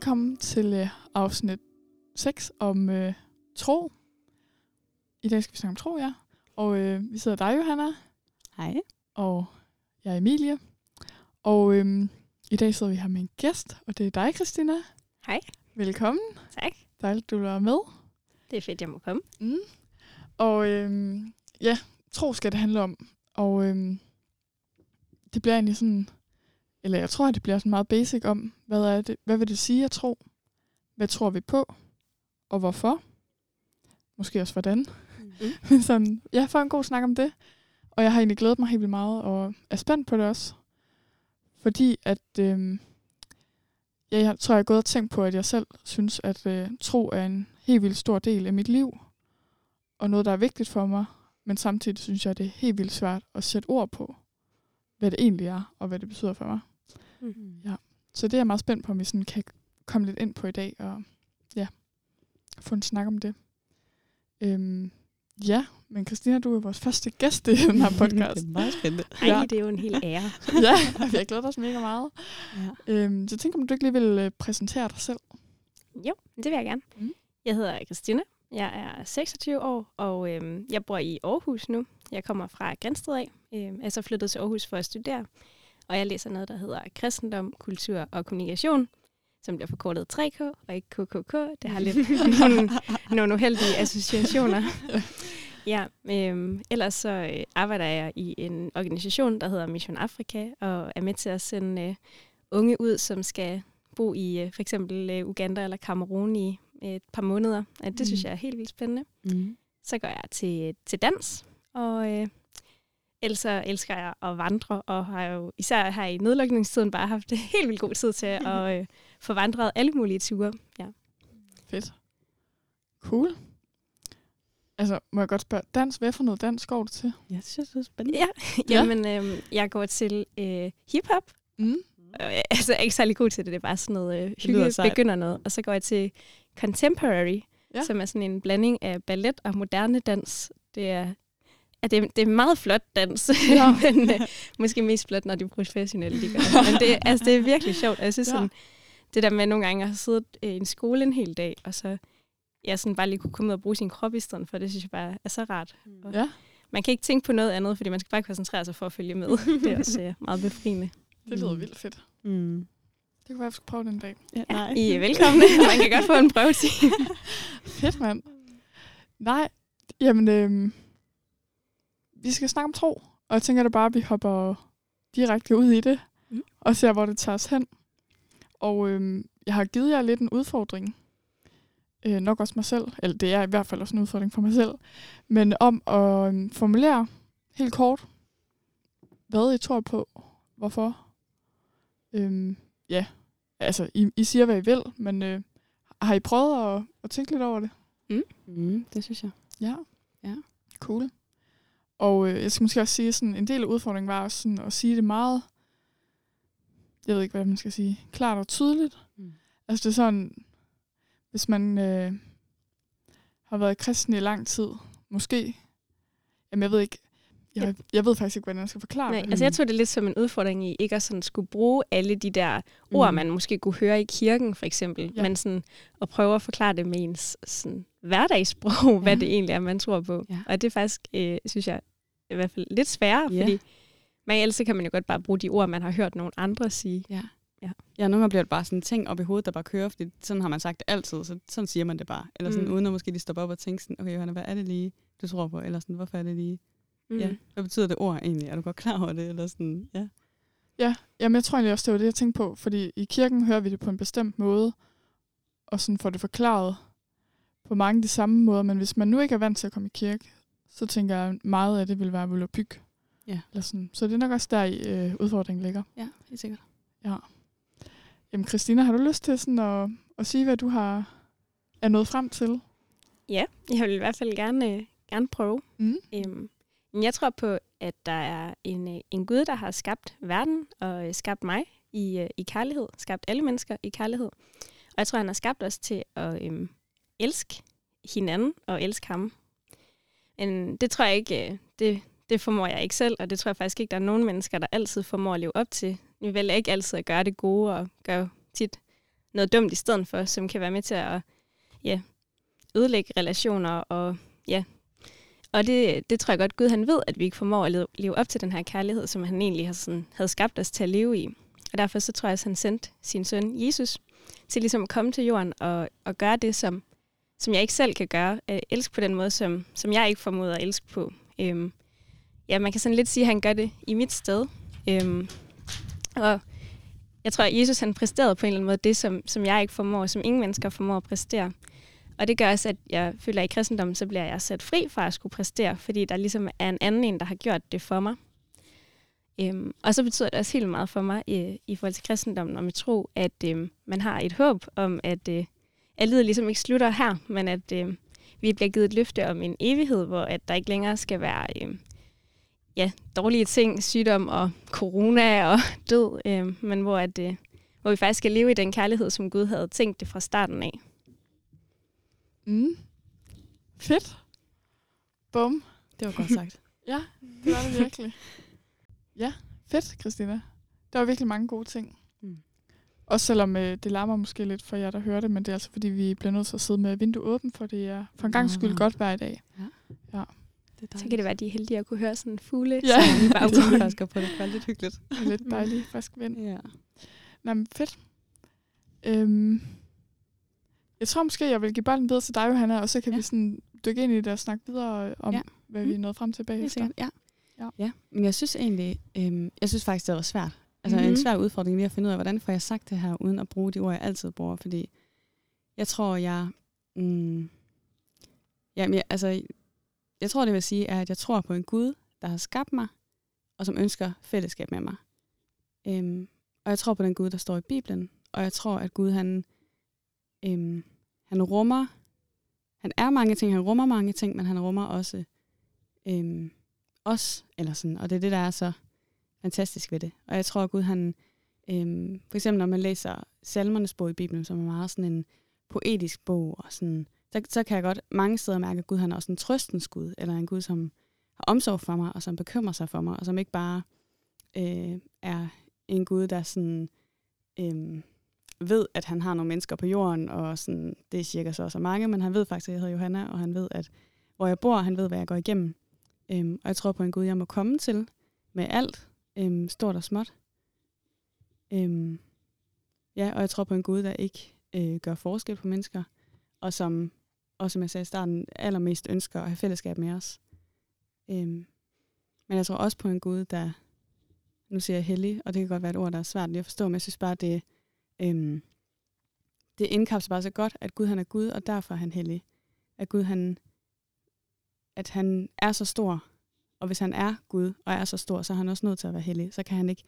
Velkommen til øh, afsnit 6 om øh, tro. I dag skal vi snakke om tro, ja. Og øh, vi sidder dig, Johanna, Hej. og jeg er Emilie. Og øh, i dag sidder vi her med en gæst, og det er dig, Christina. Hej. Velkommen. Tak. Dejligt, du er med. Det er fedt, jeg må komme. Mm. Og øh, ja, tro skal det handle om. Og øh, det bliver egentlig sådan, eller jeg tror, at det bliver sådan meget basic om, hvad, er det, hvad vil det sige at tro? Hvad tror vi på? Og hvorfor? Måske også hvordan. Mm. Men sådan, jeg får en god snak om det. Og jeg har egentlig glædet mig helt vildt meget, og er spændt på det også. Fordi at, øh, jeg tror, jeg har gået og tænkt på, at jeg selv synes, at øh, tro er en helt vildt stor del af mit liv. Og noget, der er vigtigt for mig. Men samtidig synes jeg, det er helt vildt svært at sætte ord på, hvad det egentlig er, og hvad det betyder for mig. Mm. Ja. Så det er jeg meget spændt på, om vi sådan kan komme lidt ind på i dag, og ja, få en snak om det. Øhm, ja, men Christina, du er vores første gæst i den her podcast. det er meget spændende. Ej, Ja. det er jo en hel ære. ja, har glædet os mega meget. Ja. Øhm, så tænker om du ikke lige vil øh, præsentere dig selv. Jo, det vil jeg gerne. Mm. Jeg hedder Christine. Jeg er 26 år, og øhm, jeg bor i Aarhus nu. Jeg kommer fra Grænsted af. Øhm, jeg er så flyttet til Aarhus for at studere. Og jeg læser noget, der hedder kristendom, kultur og kommunikation, som bliver forkortet 3K og ikke KKK. Det har lidt nogle, nogle uheldige associationer. Ja, øhm, ellers så øh, arbejder jeg i en organisation, der hedder Mission Afrika, og er med til at sende øh, unge ud, som skal bo i øh, for eksempel øh, Uganda eller Cameroon i øh, et par måneder. Og det synes Mm. jeg er helt vildt spændende. Mm. Så går jeg til, til dans, og øh, ellers så elsker jeg at vandre, og har jo især her i nedlukningstiden bare haft helt vildt god tid til at øh, få vandret alle mulige ture. Ja. Fedt. Cool. Altså, må jeg godt spørge, dans, hvad for noget dans går du til? Jeg synes, det er spændende. Ja, Ja. jamen øh, jeg går til øh, hiphop, Mm. Øh, altså, jeg er ikke særlig god til det. Det er bare sådan noget øh, hygge, begynder noget. Og så går jeg til contemporary, Ja. ja. som er sådan en blanding af ballet og moderne dans. Det er, ja, det er, det er meget flot dans, Ja. ja. men øh, måske mest flot, når de er professionelle. De gør. det. Men det, altså, det er virkelig sjovt. Jeg synes Ja. ja. sådan, det der med nogle gange at have siddet øh, i en skole en hel dag, og så jeg sådan bare lige kunne komme ud og bruge sin krop i stedet for, det synes jeg bare er så rart. Og Ja, Man kan ikke tænke på noget andet, fordi man skal bare koncentrere sig for at følge med. Det er også øh, meget befriende. det lyder Mm. vildt fedt. Mm. Det kunne være, at vi skulle prøve den dag. Ja, nej. I er velkomne. Man kan godt få en prøvetid. Fedt, mand. Nej, jamen, øhm, vi skal snakke om tro, og jeg tænker da bare, at vi hopper direkte ud i det, mm. Og ser, hvor det tager os hen. Og øhm, jeg har givet jer lidt en udfordring, øh, nok også mig selv, eller det er i hvert fald også en udfordring for mig selv, men om at øhm, formulere helt kort, hvad I tror på, hvorfor. Øhm, ja, altså, I, I siger, hvad I vil, men øh, har I prøvet at, at tænke lidt over det? Mm, det synes jeg. Ja. Ja. Cool. Og øh, jeg skal måske også sige, sådan en del af udfordringen var også sådan at sige det meget, jeg ved ikke, hvad man skal sige, klart og tydeligt. Mm. Altså det er sådan, hvis man øh, har været kristen i lang tid, måske, jamen jeg ved ikke, jeg, jeg ved faktisk ikke, hvordan jeg skal forklare Nej, det. altså jeg tog det lidt som en udfordring i ikke at sådan skulle bruge alle de der ord, Mm. man måske kunne høre i kirken for eksempel, Ja. men sådan at prøve at forklare det med ens sådan, hverdagssprog, ja. hvad det egentlig er, man tror på. Ja. Og det er faktisk, øh, synes jeg, i hvert fald lidt sværere, Ja. fordi man, ellers kan man jo godt bare bruge de ord, man har hørt nogle andre sige. Ja. Ja. Ja, nogle gange bliver det bare sådan en ting op i hovedet, der bare kører, fordi sådan har man sagt det altid, så sådan siger man det bare. Eller sådan. Mm. uden at måske lige stoppe op og tænke sådan, okay Johanna, hvad er det lige, du tror på? Eller sådan, hvorfor er det lige? Mm. Ja, hvad betyder det ord egentlig? Er du godt klar over det? Eller sådan, ja. Ja, jamen jeg tror egentlig også, det var det, jeg tænkte på. Fordi i kirken hører vi det på en bestemt måde, og sådan får det forklaret på mange af de samme måder. Men hvis man nu ikke er vant til at komme i kirke, så tænker jeg, at meget af det vil være volapyk. Ja. Eller sådan. Så det er nok også der, i, øh, udfordringen ligger. Ja, helt sikkert. Ja. Jamen Christina, har du lyst til sådan at, at sige, hvad du har er nået frem til? Ja, jeg vil i hvert fald gerne, øh, gerne prøve. Mm. Øhm, jeg tror på, at der er en, øh, en Gud, der har skabt verden og øh, skabt mig i, øh, i kærlighed. Skabt alle mennesker i kærlighed. Og jeg tror, han har skabt os til at øhm, elske hinanden og elske ham. Men det tror jeg ikke, det, det formår jeg ikke selv, og det tror jeg faktisk ikke, der er nogen mennesker, der altid formår at leve op til. Vi vælger ikke altid at gøre det gode og gøre tit noget dumt i stedet for, som kan være med til at ja, ødelægge relationer. Og, ja og det, det tror jeg godt, Gud han ved, at vi ikke formår at leve, op til den her kærlighed, som han egentlig har sådan, havde skabt os til at leve i. Og derfor så tror jeg, at han sendte sin søn Jesus til ligesom at komme til jorden og, og gøre det, som, som jeg ikke selv kan gøre. At elske på den måde, som, som jeg ikke formoder at elske på. Øhm, ja, man kan sådan lidt sige, at han gør det i mit sted. Øhm, og jeg tror, at Jesus han præsterede på en eller anden måde det, som, som jeg ikke formår, som ingen mennesker formår at præstere. Og det gør også, at jeg føler, at i kristendommen, så bliver jeg sat fri fra at skulle præstere, fordi der ligesom er en anden en, der har gjort det for mig. Øhm, og så betyder det også helt meget for mig i, i forhold til kristendommen og med tro, at øh, man har et håb om, at, øh, at livet ligesom ikke slutter her, men at øh, vi bliver givet et løfte om en evighed, hvor at der ikke længere skal være øh, ja, dårlige ting, sygdom og corona og død, øh, men hvor, at, øh, hvor vi faktisk skal leve i den kærlighed, som Gud havde tænkt det fra starten af. Mm. Fedt. Bum. Det var godt sagt. Ja, det var det virkelig. Ja, fedt, Christina. Der var virkelig mange gode ting. Mm. Også selvom øh, det larmer måske lidt for jer, der hører det, men det er altså fordi, vi bliver nødt til at sidde med vinduet åbent, for det er for en gang skyld godt hver dag. Det er Så kan det være, at de er heldige at kunne høre sådan en fugle. Ja. i Jeg baggrunden. tænkte faktisk på det. Det lidt hyggeligt. Lidt dejlig frisk vind. Ja. Nå, men fedt. Øhm, jeg tror måske, jeg vil give bolden videre til dig, Johanna, og så kan Ja. vi sådan dykke ind i det og snakke videre om, Ja. hvad vi er Mm. nået frem til bagefter. ja. Ja. ja. Men jeg synes egentlig, øhm, jeg synes faktisk, det var svært. Altså mm-hmm. Mhm. en svær udfordring lige at finde ud af, hvordan får jeg sagt det her, uden at bruge de ord, jeg altid bruger. Fordi jeg tror, jeg... Mm, jamen, jeg, altså, jeg tror, det vil sige, er, at jeg tror på en Gud, der har skabt mig, og som ønsker fællesskab med mig. Øhm, og jeg tror på den Gud, der står i Bibelen. Og jeg tror, at Gud, han, øhm, han rummer... Han er mange ting, han rummer mange ting, men han rummer også øhm, os, eller sådan, og det er det, der er så fantastisk ved det. Og jeg tror, at Gud, han, øhm, for eksempel når man læser salmernes bog i Bibelen, som er meget sådan en poetisk bog, og sådan, så, så kan jeg godt mange steder mærke, at Gud, han er også en trøstens Gud, eller en Gud, som har omsorg for mig, og som bekymrer sig for mig, og som ikke bare øh, er en Gud, der sådan, øh, ved, at han har nogle mennesker på jorden, og sådan, det er cirka så også mange, men han ved faktisk, at jeg hedder Johanna, og han ved, at hvor jeg bor, han ved, hvad jeg går igennem. Øhm, og jeg tror på en Gud, jeg må komme til med alt, øhm, stort og småt. Øhm, ja, og jeg tror på en Gud, der ikke øh, gør forskel på mennesker, og som, også som jeg sagde i starten, allermest ønsker at have fællesskab med os. Øhm, men jeg tror også på en Gud, der, nu siger jeg hellig, og det kan godt være et ord, der er svært lige at forstå, men jeg synes bare, det, øhm, det indkapsler bare så godt, at Gud han er Gud, og derfor er han hellig. At Gud han, at han er så stor, og hvis han er Gud og er så stor, så er han også nødt til at være hellig. Så kan han ikke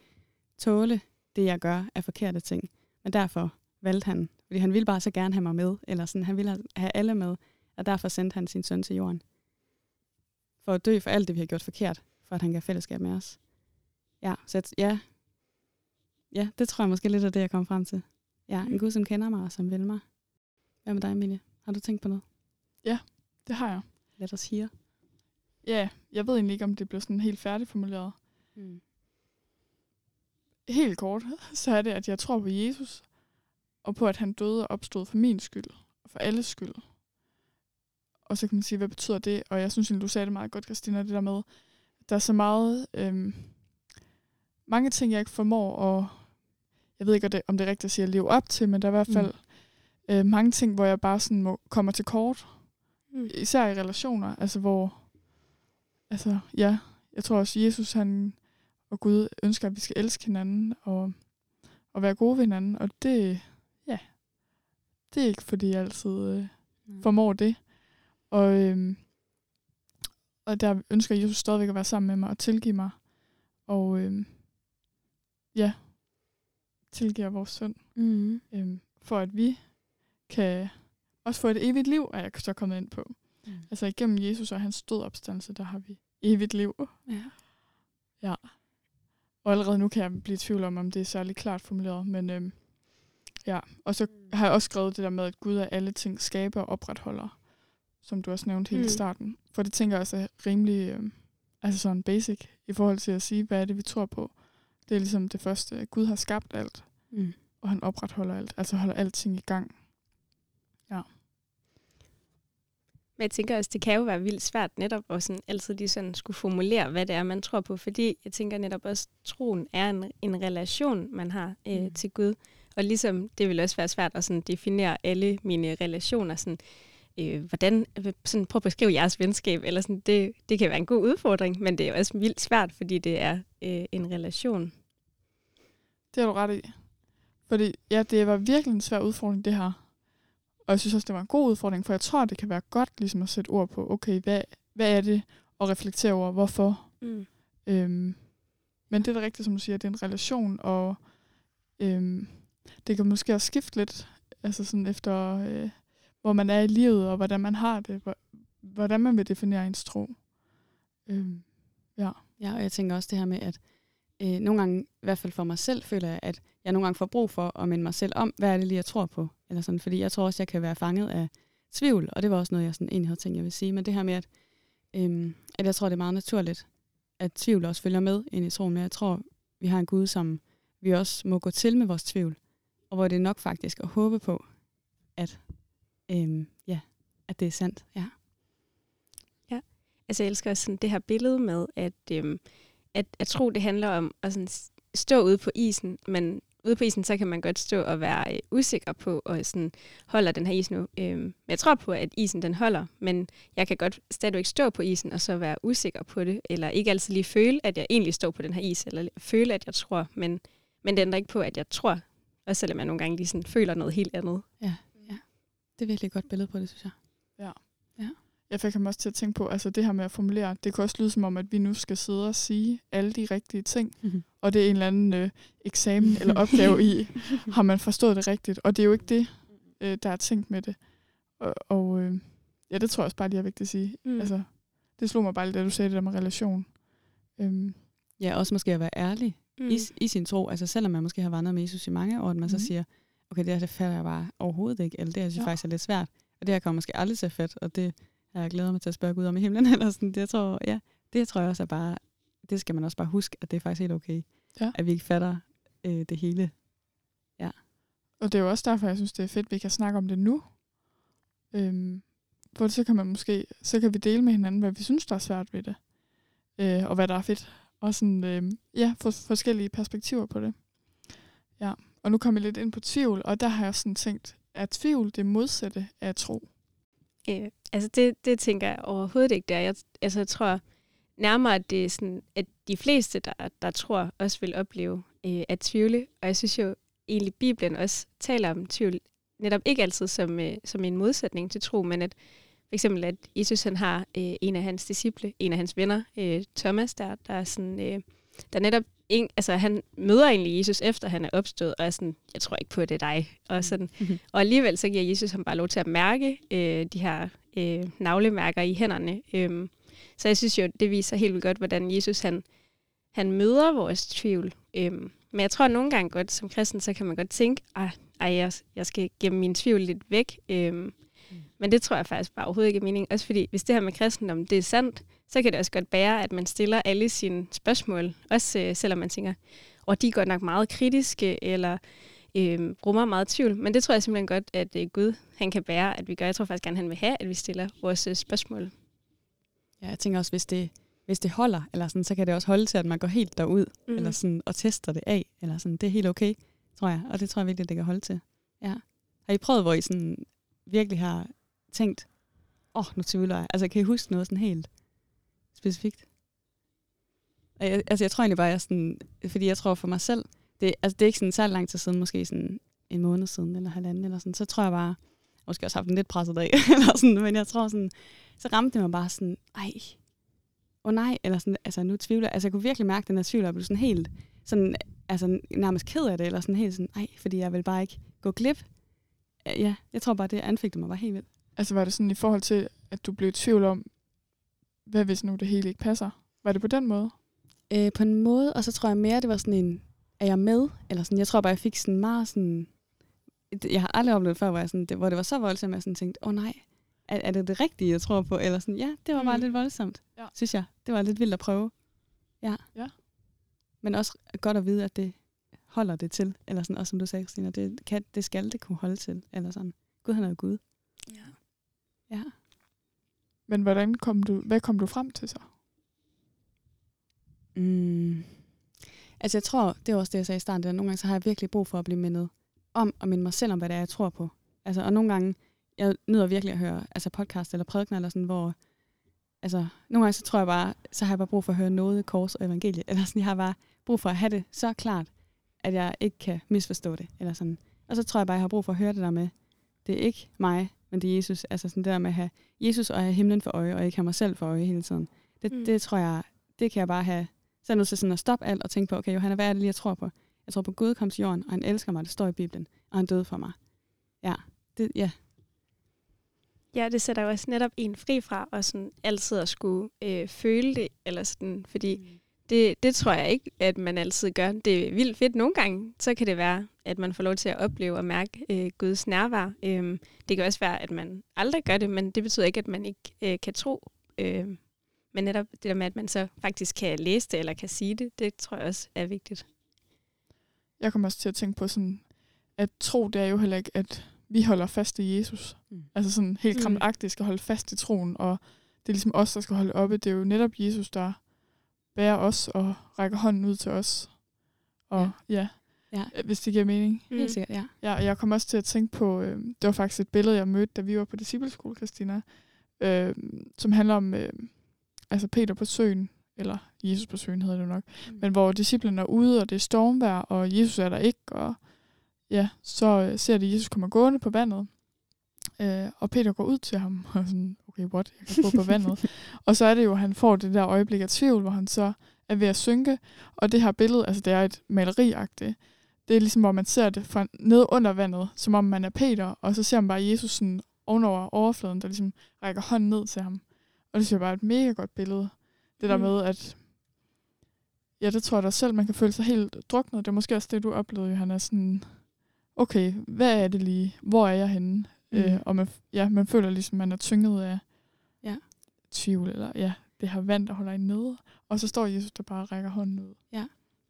tåle det, jeg gør af forkerte ting. Men derfor valgte han, fordi han ville bare så gerne have mig med, eller sådan, han ville have- alle med, og derfor sendte han sin søn til jorden. For at dø for alt det, vi har gjort forkert, for at han kan fællesskab med os. Ja, så ja, ja, det tror jeg måske lidt af det, jeg kom frem til. Ja, en Gud, som kender mig og som vil mig. Hvad med dig, Emilie? Har du tænkt på noget? Det har jeg. Lad os høre. Ja, jeg ved egentlig ikke, om det blev sådan helt færdigformuleret. Mm. Helt kort, så er det, at jeg tror på Jesus, og på, at han døde og opstod for min skyld, og for alles skyld. Og så kan man sige, hvad betyder det? Og jeg synes, du sagde det meget godt, Christina, det der med, at der er så meget, øhm, mange ting, jeg ikke formår, og jeg ved ikke, om det, om det er rigtigt at sige at leve op til, men der er i hvert Mm. fald øh, mange ting, hvor jeg bare sådan må, kommer til kort. Mm. Især i relationer, altså hvor, altså ja, jeg tror også, Jesus han og Gud ønsker, at vi skal elske hinanden og, og være gode ved hinanden, og det, ja, det er ikke, fordi jeg altid øh, formår det. Og, øhm, og der ønsker Jesus stadigvæk at være sammen med mig og tilgive mig. Og øhm, ja, tilgiver vores synd. Mm. Øhm, for at vi kan også få et evigt liv, er jeg så kommet ind på. Mm. Altså igennem Jesus og hans død opstandelse, der har vi evigt liv. Ja. Ja. Og allerede nu kan jeg blive i tvivl om, om det er særlig klart formuleret. Men øhm, ja, og så har jeg også skrevet det der med, at Gud er alle ting skaber og opretholder, som du også nævnte helt Mm. i starten. For det tænker jeg også er rimelig, øhm, altså sådan basic, i forhold til at sige, hvad er det, vi tror på. Det er ligesom det første, at Gud har skabt alt. Mm. og han opretholder alt, altså holder alting i gang. Men jeg tænker også, det kan jo være vildt svært netop at sådan altid lige sådan skulle formulere, hvad det er, man tror på. Fordi jeg tænker netop også, at troen er en, en relation, man har øh, mm. til Gud. Og ligesom det vil også være svært at sådan definere alle mine relationer. Sådan, øh, hvordan, sådan, prøv at beskrive jeres venskab. Eller sådan, det, det kan være en god udfordring, men det er også vildt svært, fordi det er øh, en relation. Det har du ret i. Fordi ja, det var virkelig en svær udfordring, det her. Og jeg synes også, det var en god udfordring, for jeg tror, det kan være godt ligesom at sætte ord på, okay, hvad, hvad er det, og reflektere over, hvorfor. Mm. Øhm, men det er da rigtigt, som du siger, det er en relation, og øhm, det kan måske også skifte lidt, altså sådan efter, øh, hvor man er i livet, og hvordan man har det, hvordan man vil definere ens tro. Øhm, ja. Ja, og jeg tænker også det her med, at øh, nogle gange, i hvert fald for mig selv, føler jeg, at jeg nogle gange får brug for at minde mig selv om, hvad er det lige, jeg tror på. Eller sådan, fordi jeg tror også, jeg kan være fanget af tvivl, og det var også noget, jeg sådan egentlig havde tænkt, jeg vil sige. Men det her med, at, øhm, at jeg tror, det er meget naturligt, at tvivl også følger med ind i troen, men jeg tror, vi har en Gud, som vi også må gå til med vores tvivl, og hvor det er nok faktisk at håbe på, at, øhm, ja, at det er sandt. Ja. ja, altså jeg elsker også sådan det her billede med, at, øhm, at, at tro, det handler om at sådan stå ude på isen, men ude på isen, så kan man godt stå og være øh, usikker på, og sådan, holder den her is nu. Øhm, jeg tror på, at isen den holder, men jeg kan godt stadigvæk stå på isen, og så være usikker på det, eller ikke altid lige føle, at jeg egentlig står på den her is, eller føle, at jeg tror, men, men det ændrer ikke på, at jeg tror, også selvom jeg nogle gange lige sådan føler noget helt andet. Ja, ja. Det er virkelig et godt billede på det, synes jeg. Ja. ja jeg fik ham også til at tænke på, altså det her med at formulere, det kan også lyde som om, at vi nu skal sidde og sige alle de rigtige ting, mm-hmm. og det er en eller anden øh, eksamen eller opgave i, har man forstået det rigtigt, og det er jo ikke det, øh, der er tænkt med det. Og, og øh, ja, det tror jeg også bare lige er vigtigt at sige. Mm. Altså, det slog mig bare lidt, da du sagde det der med relation. Øhm. Ja, også måske at være ærlig mm. i, i sin tro, altså selvom man måske har vandret med Jesus i mange år, at man mm. så siger, okay, det her det fatter jeg bare overhovedet ikke, eller det her synes ja. faktisk er lidt svært, og det her kommer måske aldrig til at fedt, og det jeg glæder mig til at spørge Gud om i himlen. Eller sådan. Det, tror, ja, det tror jeg også er bare, det skal man også bare huske, at det er faktisk helt okay. Ja. At vi ikke fatter øh, det hele. Ja. Og det er jo også derfor, jeg synes, det er fedt, at vi kan snakke om det nu. Øhm, for så kan man måske, så kan vi dele med hinanden, hvad vi synes, der er svært ved det. Øh, og hvad der er fedt. Og sådan, øh, ja, for, forskellige perspektiver på det. Ja, og nu kommer jeg lidt ind på tvivl, og der har jeg sådan tænkt, at tvivl det modsatte af tro. Øh, altså det, det tænker jeg overhovedet ikke der. Jeg, altså jeg tror nærmere, at det er sådan, at de fleste, der, der tror, også vil opleve øh, at tvivle. Og jeg synes jo egentlig, Bibelen også taler om tvivl, netop ikke altid som, øh, som en modsætning til tro, men at for eksempel, at Jesus han har øh, en af hans disciple, en af hans venner, øh, Thomas, der, der er sådan, øh, der netop en, altså han møder egentlig Jesus efter han er opstået, og er sådan, jeg tror ikke på, at det er dig. Og, mm. sådan, mm-hmm. og alligevel så giver Jesus ham bare lov til at mærke øh, de her øh, navlemærker i hænderne. Øhm, så jeg synes jo, det viser helt vildt godt, hvordan Jesus han, han møder vores tvivl. Øhm, men jeg tror nogle gange godt, som kristen, så kan man godt tænke, ej, ej jeg, jeg skal gemme min tvivl lidt væk. Øhm, men det tror jeg faktisk bare overhovedet ikke er meningen. Også fordi, hvis det her med kristendom, det er sandt, så kan det også godt bære, at man stiller alle sine spørgsmål. Også øh, selvom man tænker, og de er godt nok meget kritiske, eller øh, rummer meget tvivl. Men det tror jeg simpelthen godt, at øh, Gud han kan bære, at vi gør. Jeg tror faktisk gerne, han vil have, at vi stiller vores øh, spørgsmål. Ja, jeg tænker også, hvis det, hvis det holder, eller sådan, så kan det også holde til, at man går helt derud, mm. eller sådan, og tester det af. Eller sådan. Det er helt okay, tror jeg. Og det tror jeg virkelig, det kan holde til. Ja. Har I prøvet, hvor I sådan virkelig har tænkt, åh, oh, nu tvivler jeg. Altså, kan I huske noget sådan helt specifikt? Jeg, altså, jeg tror egentlig bare, jeg sådan, fordi jeg tror for mig selv, det, altså, det er ikke sådan særlig lang tid siden, måske sådan en måned siden, eller halvanden, eller sådan, så tror jeg bare, måske også haft en lidt presset dag, eller sådan, men jeg tror sådan, så ramte det mig bare sådan, ej, åh oh, nej, eller sådan, altså nu tvivler altså jeg kunne virkelig mærke den her tvivl, og jeg blev sådan helt, sådan, altså nærmest ked af det, eller sådan helt sådan, ej, fordi jeg vil bare ikke gå glip. Ja, jeg tror bare, det anfægtede mig bare helt vildt. Altså var det sådan i forhold til, at du blev i tvivl om, hvad hvis nu det hele ikke passer? Var det på den måde? Øh, på en måde, og så tror jeg mere, det var sådan en, er jeg med? Eller sådan, jeg tror bare, jeg fik sådan meget sådan, jeg har aldrig oplevet før, hvor, jeg sådan, det, hvor det var så voldsomt, at jeg sådan tænkte, åh oh, nej, er, er det det rigtige, jeg tror på? Eller sådan, ja, det var bare mm. lidt voldsomt, ja. synes jeg. Det var lidt vildt at prøve. Ja. ja. Men også godt at vide, at det holder det til. Eller sådan, og som du sagde, Christina, det, kan, det skal det kunne holde til. Eller sådan. Gud, han er jo Gud. Ja. Ja. Men hvordan kom du, hvad kom du frem til så? Mm. Altså jeg tror, det er også det, jeg sagde i starten, at nogle gange så har jeg virkelig brug for at blive mindet om at minde mig selv om, hvad det er, jeg tror på. Altså, og nogle gange, jeg nyder virkelig at høre altså podcast eller prædikner, eller sådan, hvor altså, nogle gange så tror jeg bare, så har jeg bare brug for at høre noget kors og evangelie, eller sådan, jeg har bare brug for at have det så klart, at jeg ikke kan misforstå det, eller sådan. Og så tror jeg bare, jeg har brug for at høre det der med, det er ikke mig, men det er Jesus. Altså sådan der med at have Jesus og have himlen for øje, og ikke have mig selv for øje hele tiden. Det, Mm. mm. det tror jeg, det kan jeg bare have. Så er jeg nødt til sådan at stoppe alt og tænke på, okay Johanna, hvad er det lige, jeg tror på? Jeg tror på, Gud kom til jorden, og han elsker mig, det står i Bibelen, og han døde for mig. Ja, det, ja. Ja, det sætter jo også netop en fri fra, og sådan altid at skulle øh, føle det, eller sådan, fordi det, det tror jeg ikke, at man altid gør. Det er vildt fedt nogle gange, så kan det være, at man får lov til at opleve og mærke øh, Guds nærvær. Øhm, det kan også være, at man aldrig gør det, men det betyder ikke, at man ikke øh, kan tro. Øh, men netop det der med, at man så faktisk kan læse det, eller kan sige det, det tror jeg også er vigtigt. Jeg kommer også til at tænke på sådan, at tro, det er jo heller ikke, at vi holder fast i Jesus. Mm. Altså sådan helt Mm. krampagtigt skal holde fast i troen, og det er ligesom os, der skal holde oppe. Det er jo netop Jesus, der bærer os og rækker hånden ud til os. Og ja, Ja. Ja hvis det giver mening. Helt sikkert, ja. Ja, jeg kom også til at tænke på, øh, det var faktisk et billede, jeg mødte, da vi var på discipleskole, Christina, øh, som handler om øh, altså Peter på søen, eller Jesus på søen hedder det jo nok, Mm. men hvor disciplen er ude, og det er stormvejr, og Jesus er der ikke, og ja, så øh, ser de, at Jesus kommer gående på vandet, øh, og Peter går ud til ham, og sådan, okay, what, jeg kan gå på vandet. og så er det jo, at han får det der øjeblik af tvivl, hvor han så er ved at synke, og det her billede, altså det er et maleriagtigt, det er ligesom, hvor man ser det fra ned under vandet, som om man er Peter, og så ser man bare Jesus sådan ovenover overfladen, der ligesom rækker hånden ned til ham. Og det synes jeg bare er et mega godt billede. Det der Mm. med, at ja, det tror jeg da selv, man kan føle sig helt druknet. Det er måske også det, du oplevede, Johanna. Sådan, okay, hvad er det lige? Hvor er jeg henne? Mm. Øh, og man, ja, man føler ligesom, man er tynget af Ja. tvivl, eller ja, det her vand, der holder en nede. Og så står Jesus, der bare rækker hånden ud. Ja,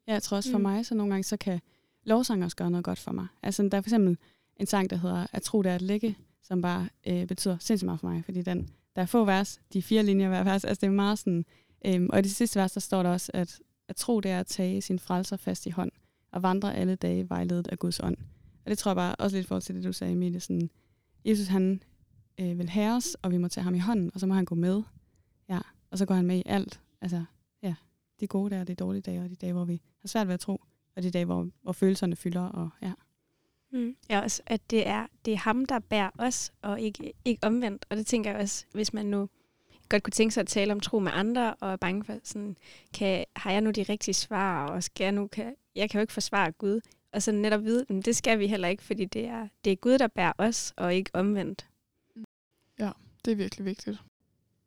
jeg tror også for Mm. mig, så nogle gange, så kan lovsang også gør noget godt for mig. Altså, der er for eksempel en sang, der hedder At tro, det er at ligge, som bare øh, betyder sindssygt meget for mig, fordi den, der er få vers, de fire linjer hver vers, altså det er meget sådan, øhm, og i det sidste vers, der står der også, at at tro, det er at tage sin frelser fast i hånd, og vandre alle dage vejledet af Guds ånd. Og det tror jeg bare også lidt i forhold til det, du sagde, Emilie, sådan, Jesus han øh, vil have os, og vi må tage ham i hånden, og så må han gå med. Ja, og så går han med i alt. Altså, ja, de gode dage, og de dårlige dage, og de dage, hvor vi har svært ved at tro, og de dage, hvor, hvor følelserne fylder, og ja. Mm. Ja, også, at det er, det er ham, der bærer os, og ikke, ikke omvendt. Og det tænker jeg også, hvis man nu godt kunne tænke sig at tale om tro med andre, og er bange for, sådan, kan, har jeg nu de rigtige svar, og skal jeg nu, kan, jeg kan jo ikke forsvare Gud. Og så netop vide, at det skal vi heller ikke, fordi det er, det er Gud, der bærer os, og ikke omvendt. Det er virkelig vigtigt.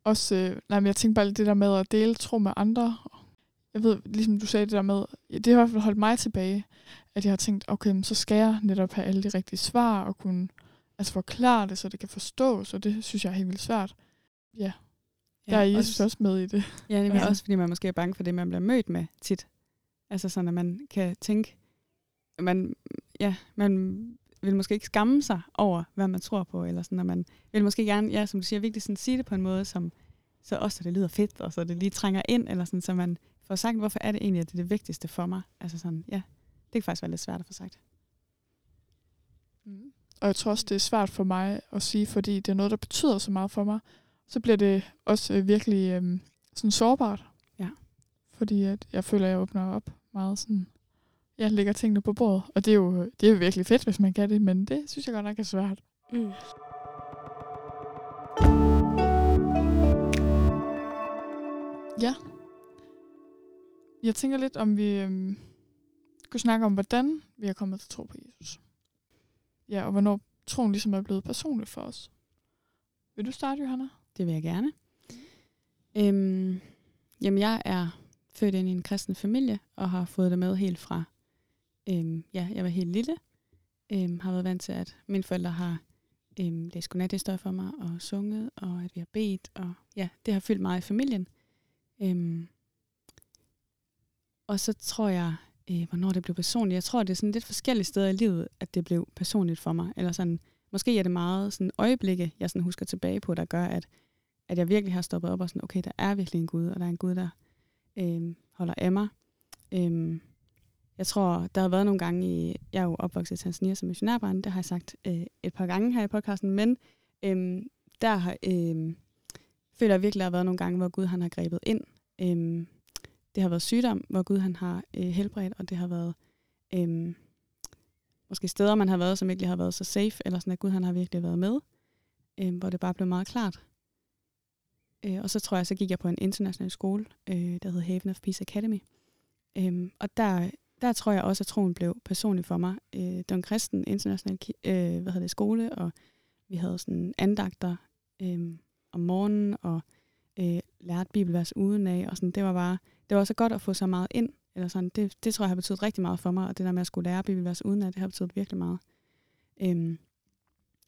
Også, øh, nej, men jeg tænker bare lidt det der med at dele tro med andre. Jeg ved, ligesom du sagde det der med, det har i hvert fald holdt mig tilbage, at jeg har tænkt, okay, men så skal jeg netop have alle de rigtige svar, og kunne altså forklare det, så det kan forstås, og det synes jeg er helt vildt svært. Ja, der er Jesus også med i det. Ja, det er Ja. også, fordi man måske er bange for det, man bliver mødt med tit. Altså sådan, at man kan tænke, man, ja, man vil måske ikke skamme sig over, hvad man tror på, eller sådan, at man vil måske gerne, ja, som du siger, virkelig sådan sige det på en måde, som så også, så det lyder fedt, og så det lige trænger ind, eller sådan, så man får sagt, hvorfor er det egentlig, at det er det vigtigste for mig? Altså sådan, ja, det kan faktisk være lidt svært at få sagt. Mm. Og jeg tror også, det er svært for mig at sige, fordi det er noget, der betyder så meget for mig. Så bliver det også øh, virkelig øh, sådan sårbart. Ja. Fordi at jeg føler, at jeg åbner op meget sådan. Jeg lægger tingene på bordet. Og det er, jo, det er jo virkelig fedt, hvis man kan det, men det synes jeg godt nok er svært. Mm. Ja. Jeg tænker lidt, om vi øhm, kunne snakke om, hvordan vi er kommet til tro på Jesus. Ja, og hvornår troen ligesom er blevet personlig for os. Vil du starte, Johanna? Det vil jeg gerne. Øhm, jamen, jeg er født ind i en kristen familie, og har fået det med helt fra, øhm, ja, jeg var helt lille. Øhm, har været vant til, at mine forældre har øhm, læst godnathistorier for mig, og sunget, og at vi har bedt, og ja, det har fyldt meget i familien. Øhm, og så tror jeg, øh, hvornår det blev personligt. Jeg tror, det er sådan lidt forskellige steder i livet, at det blev personligt for mig. Eller sådan, måske er det meget sådan øjeblikke, jeg sådan husker tilbage på, der gør, at, at jeg virkelig har stoppet op og sådan, okay, der er virkelig en Gud, og der er en Gud, der øh, holder af mig. Øh, jeg tror, der har været nogle gange i, jeg er jo opvokset i Tanzania som missionærbarn, det har jeg sagt øh, et par gange her i podcasten, men øh, der har, øh, føler jeg virkelig, der har været nogle gange, hvor Gud han har grebet ind. Øh, det har været sygdom, hvor Gud han har øh, helbredt, og det har været øh, måske steder, man har været, som ikke har været så safe, eller sådan, at Gud han har virkelig været med, øh, hvor det bare blev meget klart. Øh, og så tror jeg, så gik jeg på en international skole, øh, der hed Haven of Peace Academy. Øh, og der, der tror jeg også, at troen blev personlig for mig. Øh, det var en kristen international øh, hvad hedder det, skole, og vi havde sådan andagter øh, om morgenen, og øh, lærte bibelvers udenad, og sådan, det var bare, det var så godt at få så meget ind, eller sådan, det, det tror jeg har betydet rigtig meget for mig, og det der med at skulle lære bibelvers udenaf, det har betydet virkelig meget. Øhm,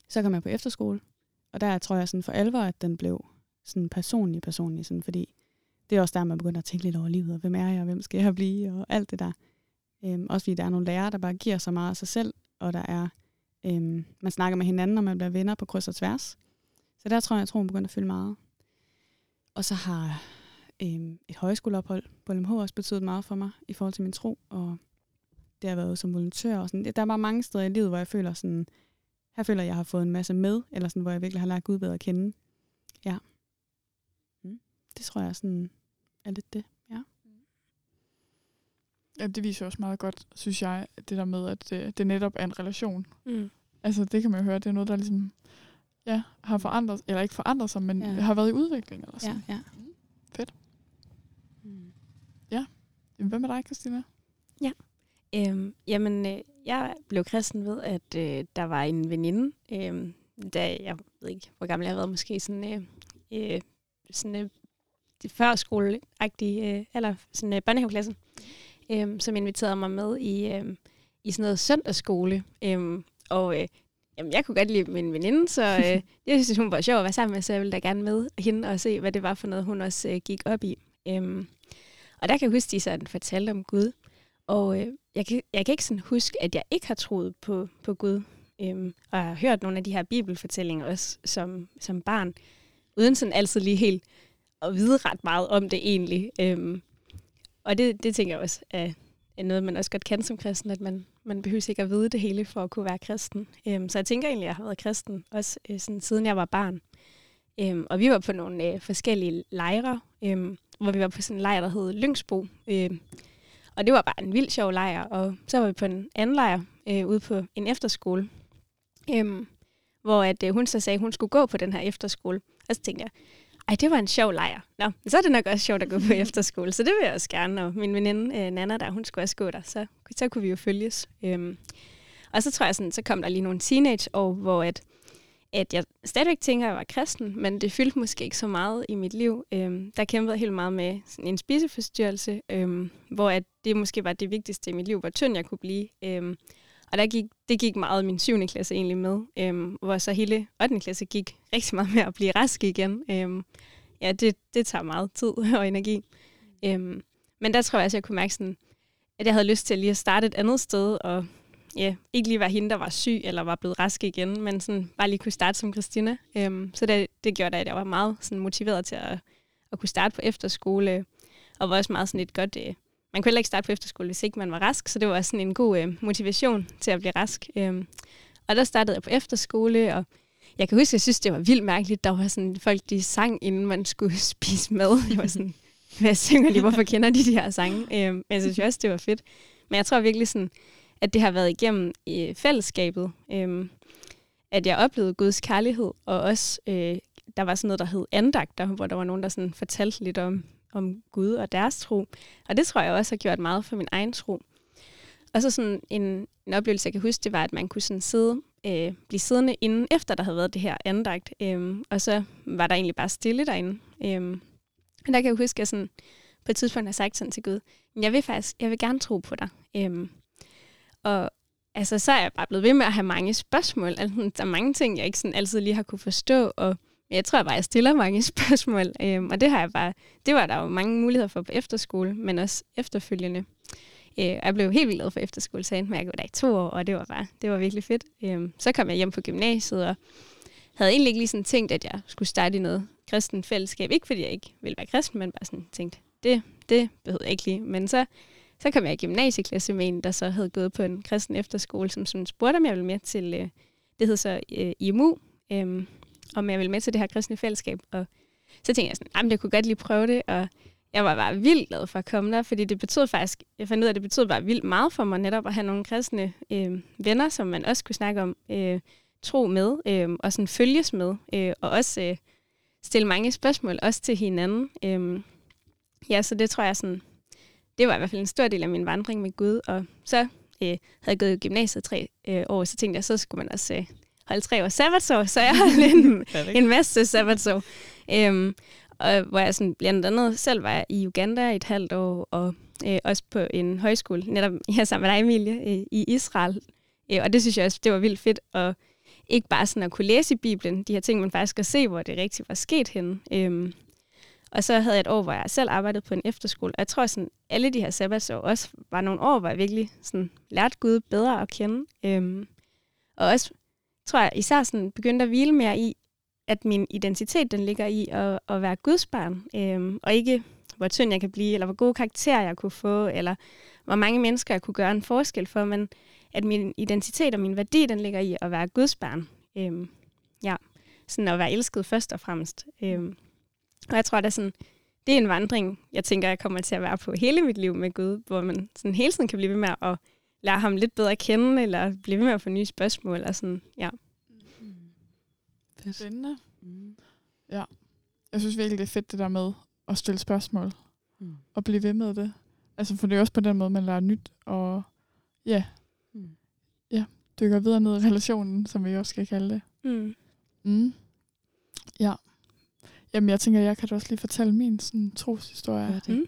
så kom jeg på efterskole, og der tror jeg sådan for alvor, at den blev sådan personlig, personlig, sådan, fordi det er også der, man begynder at tænke lidt over livet, og hvem er jeg, og hvem skal jeg blive, og alt det der. Øhm, også fordi der er nogle lærere, der bare giver så meget af sig selv, og der er, øhm, man snakker med hinanden, og man bliver venner på kryds og tværs. Så der tror jeg, at troen begynder at fylde meget. Og så har øhm, et højskoleophold på LMH også betydet meget for mig i forhold til min tro, og det har været som volontør. Og sådan. Der er bare mange steder i livet, hvor jeg føler sådan, her føler jeg, jeg har fået en masse med, eller sådan, hvor jeg virkelig har lært Gud bedre at kende. Ja. Mm. Det tror jeg sådan er lidt det, ja. Ja, det viser også meget godt, synes jeg, det der med, at det, det netop er en relation. Mm. Altså, det kan man jo høre, det er noget, der ligesom ja, har forandret, eller ikke forandret sig, men Ja. ja. har været i udvikling. Eller sådan. Ja, ja. Fedt. Jamen, Hvad med dig, Christina? Øhm, jamen, øh, jeg blev kristen ved, at øh, der var en veninde, øh, da jeg ved ikke, hvor gammel jeg har været, måske sådan, øh, øh, sådan øh, det førskoleagtige, øh, eller sådan øh, børnehaveklassen, øh, som inviterede mig med i, øh, i sådan noget søndagsskole. Øh, og øh, jamen, jeg kunne godt lide min veninde, så øh, jeg synes, hun var sjov at være sammen med, så jeg ville da gerne med hende og se, hvad det var for noget, hun også øh, gik op i. Øh, og der kan jeg huske, de sådan fortalte om Gud. Og øh, jeg, kan, jeg kan ikke sådan huske, at jeg ikke har troet på, på Gud. Øhm, og jeg har hørt nogle af de her bibelfortællinger også som, som barn, uden sådan altid lige helt at vide ret meget om det egentlig. Øhm, og det, det tænker jeg også er, er noget, man også godt kan som kristen, at man, man behøver ikke at vide det hele for at kunne være kristen. Øhm, så jeg tænker egentlig, at jeg har været kristen også øh, sådan, siden jeg var barn. Øhm, og vi var på nogle øh, forskellige lejre, øhm, hvor vi var på sådan en lejr, der hed Lyngsbo. Øhm, og det var bare en vild sjov lejr. Og så var vi på en anden lejr øh, ude på en efterskole, øhm, hvor at, øh, hun så sagde, at hun skulle gå på den her efterskole. Og så tænkte jeg, ej, det var en sjov lejr. Nå, så er det nok også sjovt at gå på efterskole, så det vil jeg også gerne. Og min veninde øh, Nana der, hun skulle også gå der, så, så kunne vi jo følges. Øhm, og så tror jeg sådan, så kom der lige nogle teenageår, hvor at, at jeg stadigvæk tænker, at jeg var kristen, men det fyldte måske ikke så meget i mit liv. Øhm, der kæmpede jeg helt meget med sådan en spiseforstyrrelse, øhm, hvor at det måske var det vigtigste i mit liv, hvor tynd jeg kunne blive. Øhm, og der gik, det gik meget min 7. klasse egentlig med, øhm, hvor så hele 8. klasse gik rigtig meget med at blive rask igen. Øhm, ja, det, det tager meget tid og energi. Øhm, men der tror jeg også, jeg kunne mærke sådan, at jeg havde lyst til lige at starte et andet sted, og ja, ikke lige være hende, der var syg eller var blevet rask igen, men sådan bare lige kunne starte som Christina. Øhm, så det, det gjorde da, at jeg var meget sådan motiveret til at, at kunne starte på efterskole, og var også meget sådan et godt... Øh, man kunne heller ikke starte på efterskole, hvis ikke man var rask, så det var sådan en god øh, motivation til at blive rask. Øhm, og der startede jeg på efterskole, og jeg kan huske, at jeg synes, det var vildt mærkeligt. Der var sådan folk, de sang, inden man skulle spise mad. Jeg var sådan, hvad synger de? Hvorfor kender de de her sange? Øhm, men jeg synes også, det var fedt. Men jeg tror virkelig sådan, at det har været igennem i fællesskabet, øh, at jeg oplevede Guds kærlighed, og også, øh, der var sådan noget, der hed andagter, hvor der var nogen, der sådan fortalte lidt om, om Gud og deres tro. Og det tror jeg også har gjort meget for min egen tro. Og så sådan en, en oplevelse, jeg kan huske, det var, at man kunne sådan sidde, øh, blive siddende inden, efter der havde været det her andagt. Øh, og så var der egentlig bare stille derinde. Øh, og der kan jeg huske, at jeg sådan, på et tidspunkt har sagt sådan til Gud, jeg vil faktisk, jeg vil gerne tro på dig. Øh, og altså, så er jeg bare blevet ved med at have mange spørgsmål. Altså, der er mange ting, jeg ikke sådan altid lige har kunne forstå, og jeg tror bare, jeg stiller mange spørgsmål, øhm, og det har jeg bare, det var der jo mange muligheder for på efterskole, men også efterfølgende. Øh, jeg blev helt vildt glad for efterskole, så jeg med der i to år, og det var bare, det var virkelig fedt. Øhm, så kom jeg hjem på gymnasiet, og havde egentlig ikke lige sådan tænkt, at jeg skulle starte i noget kristen fællesskab. Ikke fordi jeg ikke ville være kristen, men bare sådan tænkt, det, det behøvede jeg ikke lige. Men så, så kom jeg i gymnasieklasse med en, der så havde gået på en kristen efterskole, som sådan spurgte, om jeg ville med til, øh, det hed så øh, IMU, øh, om jeg ville med til det her kristne fællesskab. Og så tænkte jeg sådan, at jeg kunne godt lige prøve det, og jeg var bare vildt glad for at komme der, fordi det betød faktisk, jeg fandt ud af, at det betød bare vildt meget for mig netop at have nogle kristne øh, venner, som man også kunne snakke om øh, tro med, øh, og sådan følges med, øh, og også øh, stille mange spørgsmål, også til hinanden. Øh, ja, så det tror jeg sådan, det var i hvert fald en stor del af min vandring med Gud, og så øh, havde jeg gået i gymnasiet tre øh, år, så tænkte jeg, så skulle man også øh, holde tre år sabbatsår, så jeg holdt en, en masse sabbatsår. Øh, og hvor jeg sådan, blandt andet selv var i Uganda et halvt år, og øh, også på en højskole, netop her sammen med dig, Emilie, øh, i Israel. Øh, og det synes jeg også, det var vildt fedt, og ikke bare sådan at kunne læse i Bibelen, de her ting, man faktisk kan se, hvor det rigtigt var sket henne. Øh, og så havde jeg et år, hvor jeg selv arbejdede på en efterskole, og jeg tror, sådan alle de her sabbatsår også var nogle år, hvor jeg virkelig sådan, lærte Gud bedre at kende. Øhm, og også, tror jeg, især sådan begyndte at hvile mere i, at min identitet den ligger i at, at være Guds barn, øhm, og ikke hvor tynd jeg kan blive, eller hvor gode karakterer jeg kunne få, eller hvor mange mennesker jeg kunne gøre en forskel for, men at min identitet og min værdi, den ligger i at være Guds barn. Øhm, ja, sådan at være elsket først og fremmest. Øhm, og jeg tror, at det er, sådan, det er en vandring, jeg tænker, jeg kommer til at være på hele mit liv med Gud, hvor man sådan hele tiden kan blive ved med at lære ham lidt bedre at kende, eller blive ved med at få nye spørgsmål. Og sådan, ja. Fedt. Spændende. Mm. Ja. Jeg synes virkelig, det er fedt det der med at stille spørgsmål. Mm. Og blive ved med det. Altså, for det er også på den måde, man lærer nyt. Og ja, mm. ja dykker videre ned i relationen, som vi også skal kalde det. Mm. Mm. Ja. Jamen, jeg tænker, jeg kan da også lige fortælle min sådan, troshistorie. Ja, det. Mm.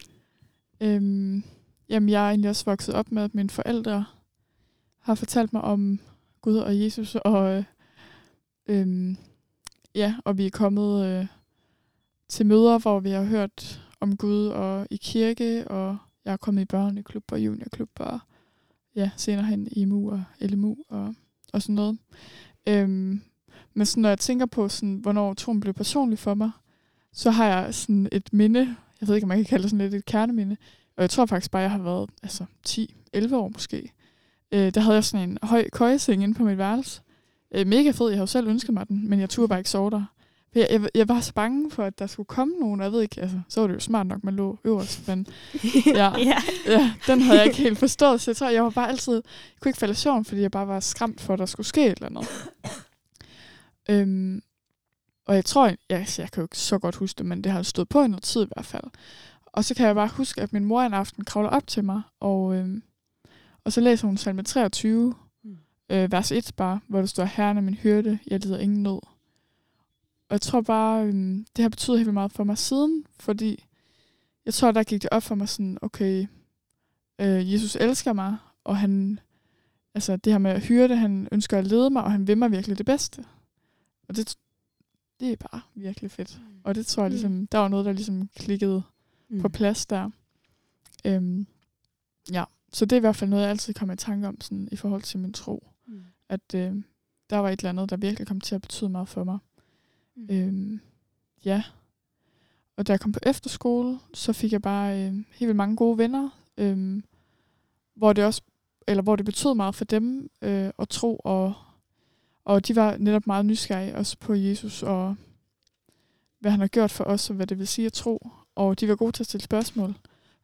Øhm, jamen, jeg er egentlig også vokset op med, at mine forældre har fortalt mig om Gud og Jesus, og øh, øhm, ja, og vi er kommet øh, til møder, hvor vi har hørt om Gud og i kirke, og jeg er kommet i børneklub og juniorklub, og ja, senere hen i MU og LMU og, og sådan noget. Øhm, men sådan, når jeg tænker på, sådan, hvornår troen blev personlig for mig, så har jeg sådan et minde, jeg ved ikke, om man kan kalde det sådan lidt et kerneminde, og jeg tror faktisk bare, jeg har været altså, 10-11 år måske. Øh, der havde jeg sådan en høj køjeseng inde på mit værelse, øh, mega fed. Jeg havde selv ønsket mig den, men jeg turde bare ikke sove der. Jeg, jeg, jeg var så bange for, at der skulle komme nogen, og jeg ved ikke, altså, så var det jo smart nok, man lå øverst, men ja, ja. ja, den havde jeg ikke helt forstået, så jeg tror, jeg var bare altid, jeg kunne ikke falde i søvn, fordi jeg bare var skræmt for, at der skulle ske et eller andet. øhm, og jeg tror, jeg, altså, jeg kan jo ikke så godt huske det, men det har stået på i noget tid i hvert fald. Og så kan jeg bare huske, at min mor en aften kravler op til mig, og, øhm, og så læser hun salme 23, øh, vers 1 bare, hvor der står, Herren er min hyrde, jeg lider ingen nød. Og jeg tror bare, øh, det har betydet helt meget for mig siden, fordi jeg tror, der gik det op for mig sådan, okay, øh, Jesus elsker mig, og han, altså det her med at hyrde, han ønsker at lede mig, og han vil mig virkelig det bedste. Og det, det er bare virkelig fedt. Mm. Og det tror jeg ligesom, der var noget, der ligesom klikkede mm. på plads der. Øhm, ja, så det er i hvert fald noget, jeg altid kommer i tanke om sådan, i forhold til min tro. Mm. At øh, der var et eller andet, der virkelig kom til at betyde meget for mig. Mm. Øhm, ja. Og da jeg kom på efterskole, så fik jeg bare øh, helt vildt mange gode venner, øh, hvor det også, eller hvor det betød meget for dem øh, at tro, og, og de var netop meget nysgerrige også på Jesus, og hvad han har gjort for os, og hvad det vil sige at tro. Og de var gode til at stille spørgsmål.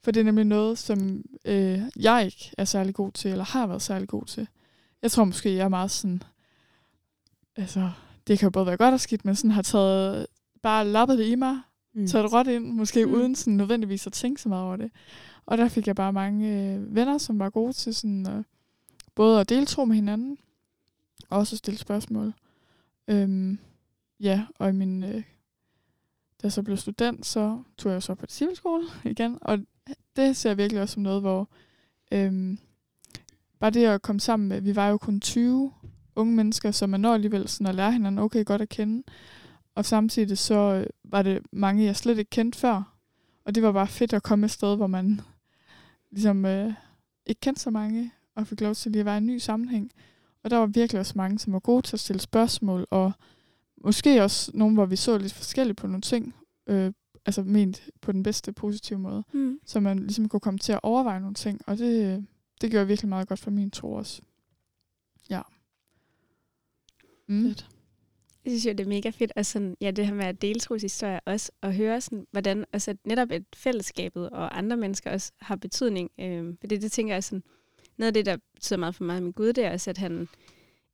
For det er nemlig noget, som øh, jeg ikke er særlig god til, eller har været særlig god til. Jeg tror måske, jeg er meget sådan... Altså, det kan jo både være godt og skidt, men sådan har taget bare lappet det i mig, mm. taget det råt ind, måske mm. uden sådan nødvendigvis at tænke så meget over det. Og der fik jeg bare mange øh, venner, som var gode til sådan, øh, både at dele tro med hinanden, også at stille spørgsmål. Øhm, ja, og i min, øh, da jeg så blev student, så tog jeg så på civilskole igen, og det ser jeg virkelig også som noget, hvor øhm, bare det at komme sammen med, vi var jo kun 20 unge mennesker, så man når alligevel sådan at lære hinanden okay godt at kende. Og samtidig så øh, var det mange, jeg slet ikke kendte før. Og det var bare fedt at komme et sted, hvor man ligesom, øh, ikke kendte så mange, og fik lov til lige at være i en ny sammenhæng. Og der var virkelig også mange, som var gode til at stille spørgsmål, og måske også nogle, hvor vi så lidt forskelligt på nogle ting, øh, altså ment på den bedste positive måde, Mm. så man ligesom kunne komme til at overveje nogle ting, og det, det gjorde virkelig meget godt for min tro også. Ja. Mm. Fedt. Jeg synes jo, det er mega fedt, og sådan, ja, det her med at dele troshistorier også, og høre sådan, hvordan også at netop et fællesskabet og andre mennesker også har betydning. Øh, for det, det tænker jeg sådan, noget af det, der betyder meget for mig med Gud, det er også, at han,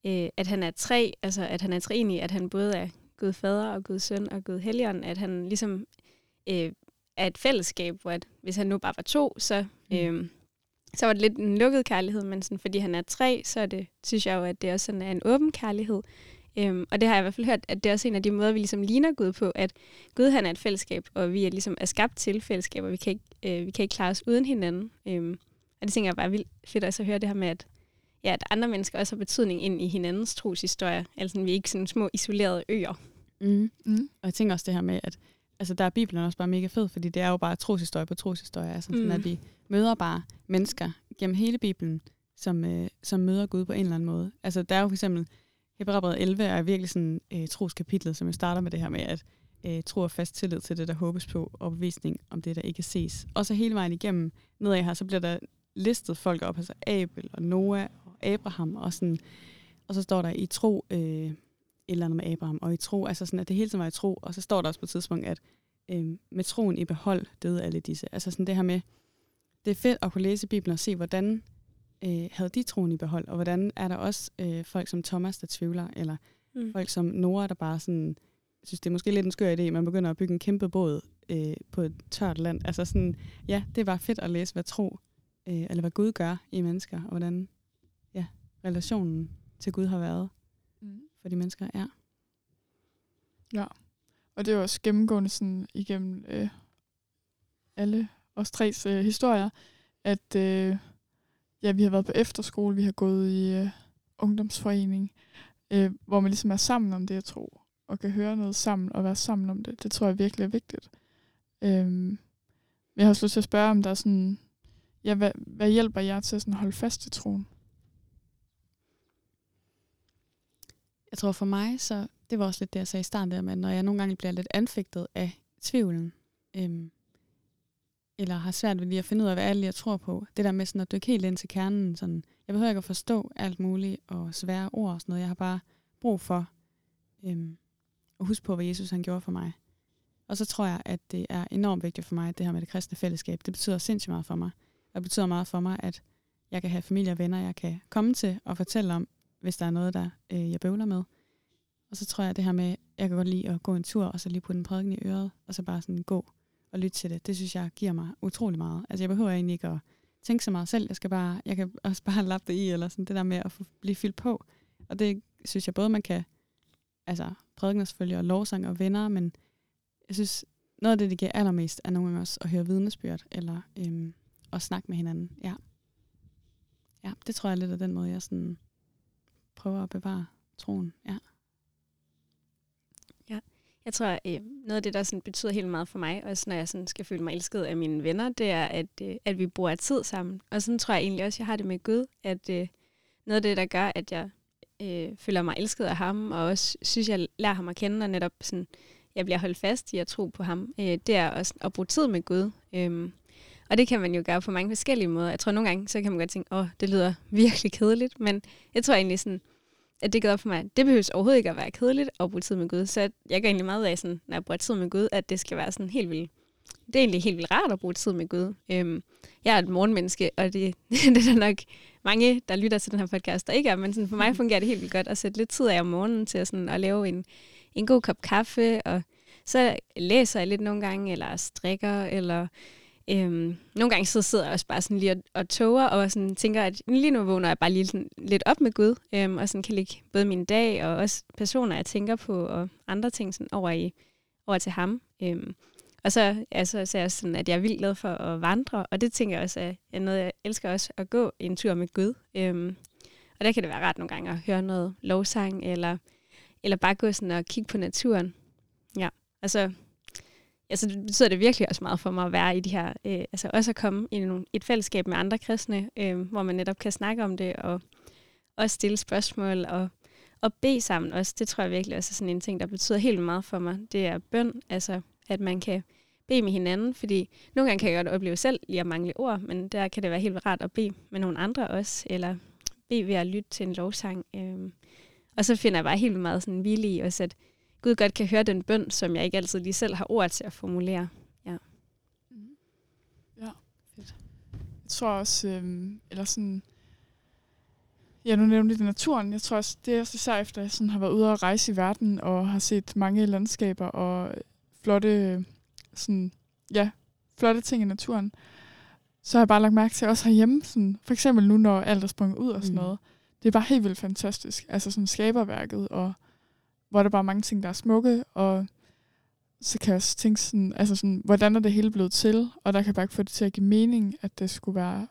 øh, at han er tre, altså at han er treenig, at han både er Gud fader og Gud søn og Gud helligånd, at han ligesom øh, er et fællesskab, hvor at, hvis han nu bare var to, så, øh, så var det lidt en lukket kærlighed, men sådan, fordi han er tre, så er det, synes jeg jo, at det også sådan er en åben kærlighed. Øhm, og det har jeg i hvert fald hørt, at det er også en af de måder, vi ligesom ligner Gud på, at Gud han er et fællesskab, og vi er ligesom er skabt til fællesskab, og vi kan ikke, øh, vi kan ikke klare os uden hinanden. Øhm, og det tænker jeg bare er vildt fedt også at høre det her med, at, ja, at andre mennesker også har betydning ind i hinandens troshistorie. Altså vi er ikke sådan små isolerede øer. Mm. Mm. Og jeg tænker også det her med, at altså, der er Bibelen også bare mega fed, fordi det er jo bare troshistorie på troshistorie. Altså, sådan, Mm. at vi møder bare mennesker gennem hele Bibelen, som, øh, som møder Gud på en eller anden måde. Altså, der er jo for eksempel Hebræerbrevet 11 er virkelig sådan øh, troskapitlet, som jo starter med det her med, at øh, tro og fast tillid til det, der håbes på, og bevisning om det, der ikke ses. Og så hele vejen igennem nedad her, så bliver der listet folk op, altså Abel og Noah og Abraham, og, sådan, og så står der i tro, øh, et eller andet med Abraham, og i tro, altså sådan, at det hele tiden var i tro, og så står der også på et tidspunkt, at øh, med troen i behold døde alle disse. Altså sådan det her med, det er fedt at kunne læse Bibelen og se, hvordan øh, havde de troen i behold, og hvordan er der også øh, folk som Thomas, der tvivler, eller Mm. folk som Nora, der bare sådan, synes, det er måske lidt en skør idé, man begynder at bygge en kæmpe båd øh, på et tørt land. Altså sådan, ja, det bare fedt at læse, hvad tro, øh, eller hvad Gud gør i mennesker, og hvordan ja, relationen til Gud har været Mm. for de mennesker. Ja. Ja, og det er jo også gennemgående sådan igennem øh, alle os tres øh, historier, at øh, ja, vi har været på efterskole, vi har gået i øh, ungdomsforening, øh, hvor man ligesom er sammen om det, jeg tror, og kan høre noget sammen og være sammen om det. Det tror jeg virkelig er vigtigt. Øh, jeg har også lyst til at spørge, om der er sådan, ja, hvad, hvad hjælper jer til at sådan holde fast i troen? Jeg tror for mig, så det var også lidt det, jeg sagde i starten der med, at når jeg nogle gange bliver lidt anfægtet af tvivlen, øhm, eller har svært ved lige at finde ud af, hvad alle jeg tror på, det der med sådan at dykke helt ind til kernen, sådan, jeg behøver ikke at forstå alt muligt og svære ord og sådan noget, jeg har bare brug for øhm, at huske på, hvad Jesus han gjorde for mig. Og så tror jeg, at det er enormt vigtigt for mig, det her med det kristne fællesskab. Det betyder sindssygt meget for mig. Og det betyder meget for mig, at jeg kan have familie og venner, jeg kan komme til og fortælle om, hvis der er noget, der øh, jeg bøvler med. Og så tror jeg, at det her med, jeg kan godt lide at gå en tur, og så lige putte en prædiken i øret, og så bare sådan gå og lytte til det. Det synes jeg giver mig utrolig meget. Altså jeg behøver egentlig ikke at tænke så meget selv. Jeg skal bare, jeg kan også bare lappe det i, eller sådan det der med at få, blive fyldt på. Og det synes jeg både, man kan, altså prædikener selvfølgelig, og lovsang og venner, men jeg synes, noget af det, det giver allermest, er nogle gange også at høre vidnesbyrd, eller øhm, og snakke med hinanden. Ja. ja, det tror jeg lidt af den måde, jeg sådan prøver at bevare troen. Ja. ja. Jeg tror, øh, noget af det, der sådan betyder helt meget for mig, også når jeg sådan skal føle mig elsket af mine venner, det er, at, øh, at vi bruger tid sammen. Og sådan tror jeg egentlig også, jeg har det med Gud, at øh, noget af det, der gør, at jeg øh, føler mig elsket af ham, og også synes, jeg lærer ham at kende, og netop sådan, jeg bliver holdt fast i at tro på ham, øh, det er også at bruge tid med Gud. Øh, og det kan man jo gøre på mange forskellige måder. Jeg tror nogle gange, så kan man godt tænke, åh, det lyder virkelig kedeligt, men jeg tror egentlig sådan, at det gør op for mig, at det behøver overhovedet ikke at være kedeligt at bruge tid med Gud. Så jeg gør egentlig meget af, sådan, når jeg bruger tid med Gud, at det skal være sådan helt vildt. Det er egentlig helt vildt rart at bruge tid med Gud. Øhm, jeg er et morgenmenneske, og det, det er der nok mange, der lytter til den her podcast, der ikke er, men sådan, for mig fungerer det helt vildt godt at sætte lidt tid af om morgenen til sådan, at lave en, en god kop kaffe, og så læser jeg lidt nogle gange, eller strikker, eller Øhm, nogle gange så sidder jeg også bare sådan lige og, og toger, og sådan tænker, at lige nu vågner jeg bare lige sådan lidt op med Gud, øhm, og sådan kan lægge både min dag, og også personer, jeg tænker på, og andre ting sådan over, i, over til ham. Øhm, og så, altså, så er jeg sådan, at jeg er vildt glad for at vandre, og det tænker jeg også er noget, jeg elsker også at gå en tur med Gud. Øhm, og der kan det være rart nogle gange at høre noget lovsang, eller, eller bare gå sådan og kigge på naturen. Ja, altså, altså, det betyder det virkelig også meget for mig at være i de her, øh, altså også at komme i nogle, et fællesskab med andre kristne, øh, hvor man netop kan snakke om det, og også stille spørgsmål, og, og bede sammen også. Det tror jeg virkelig også er sådan en ting, der betyder helt meget for mig. Det er bøn, altså at man kan bede med hinanden, fordi nogle gange kan jeg godt opleve selv lige at mangle ord, men der kan det være helt rart at bede med nogle andre også, eller bede ved at lytte til en lovsang. Øh, og så finder jeg bare helt meget sådan vilje i også, at Gud godt kan høre den bøn, som jeg ikke altid lige selv har ord til at formulere. Ja. Mm. Ja. Fedt. Jeg tror også, øh, eller sådan, ja, nu nævnte det naturen. Jeg tror også, det er også især efter, at jeg sådan har været ude og rejse i verden, og har set mange landskaber og flotte, sådan, ja, flotte ting i naturen. Så har jeg bare lagt mærke til, også herhjemme, sådan, for eksempel nu, når alt er sprunget ud og sådan mm. noget, det er bare helt vildt fantastisk. Altså sådan skaberværket, og hvor der bare er mange ting, der er smukke, og så kan jeg også tænke sådan, altså sådan, hvordan er det hele blevet til? Og der kan jeg bare ikke få det til at give mening, at det skulle være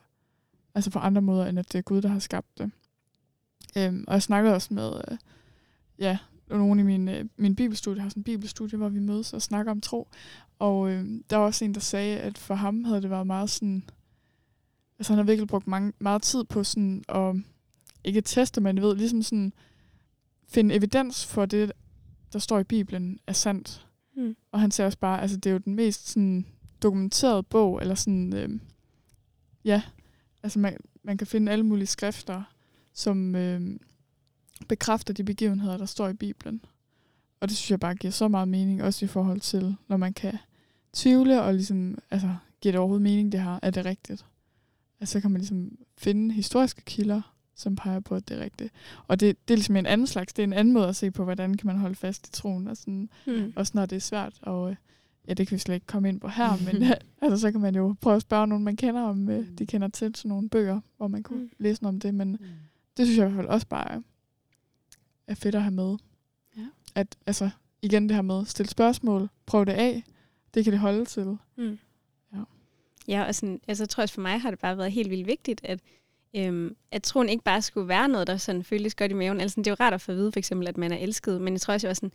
altså på andre måder, end at det er Gud, der har skabt det. Øhm, og jeg snakkede også med, øh, ja, nogen i min, øh, min bibelstudie, jeg har sådan en bibelstudie, hvor vi mødes og snakker om tro. Og øh, der var også en, der sagde, at for ham havde det været meget sådan, altså han har virkelig brugt mange, meget tid på sådan at, ikke teste, men ved, ligesom sådan, finde evidens for det, der står i Bibelen, er sandt. Mm. Og han siger også bare, altså det er jo den mest sådan, dokumenterede bog, eller sådan, øh, ja, altså man, man kan finde alle mulige skrifter, som øh, bekræfter de begivenheder, der står i Bibelen. Og det synes jeg bare giver så meget mening, også i forhold til, når man kan tvivle, og ligesom, altså, giver det overhovedet mening, det her, er det rigtigt? Altså, så kan man ligesom finde historiske kilder, som peger på, at det er rigtigt. Og det, det er ligesom en anden slags, det er en anden måde at se på, hvordan kan man holde fast i troen, og sådan, mm. også når det er svært. Og øh, ja, det kan vi slet ikke komme ind på her, men altså, så kan man jo prøve at spørge nogen, man kender, om øh, de kender til sådan nogle bøger, hvor man kunne mm. læse noget om det. Men mm. det synes jeg i hvert fald også bare er fedt at have med. Ja. At altså, igen det her med, stille spørgsmål, prøv det af, det kan det holde til. Mm. Ja. Ja, og sådan, altså, jeg tror også for mig har det bare været helt vildt vigtigt, at Øhm, at troen ikke bare skulle være noget, der sådan føles godt i maven. Altså, det er jo rart at få at vide, for eksempel, at man er elsket, men jeg tror også, jeg var sådan,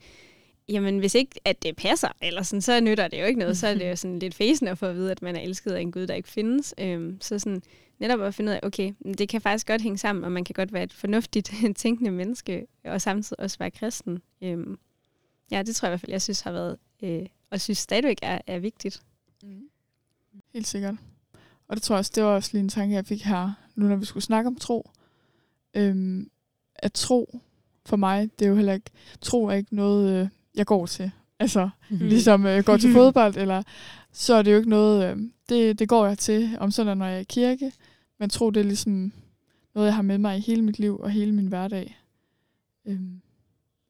jamen hvis ikke at det passer, eller sådan, så nytter det jo ikke noget, så er det jo sådan lidt fæsende at få at vide, at man er elsket af en Gud, der ikke findes. Øhm, så sådan, netop at finde ud af, okay, det kan faktisk godt hænge sammen, og man kan godt være et fornuftigt tænkende menneske, og samtidig også være kristen. Øhm, ja, det tror jeg i hvert fald, jeg synes har været, øh, og synes stadigvæk er, er vigtigt. Mm. Helt sikkert. Og det tror jeg også, det var også lige en tanke, jeg fik her, nu når vi skulle snakke om tro. Øhm, at tro, for mig, det er jo heller ikke, tro er ikke noget, øh, jeg går til. Altså, mm-hmm. ligesom øh, går til fodbold, eller så er det jo ikke noget, øh, det, det går jeg til om sådan, når jeg er i kirke. Men tro, det er ligesom noget, jeg har med mig i hele mit liv og hele min hverdag. Øhm,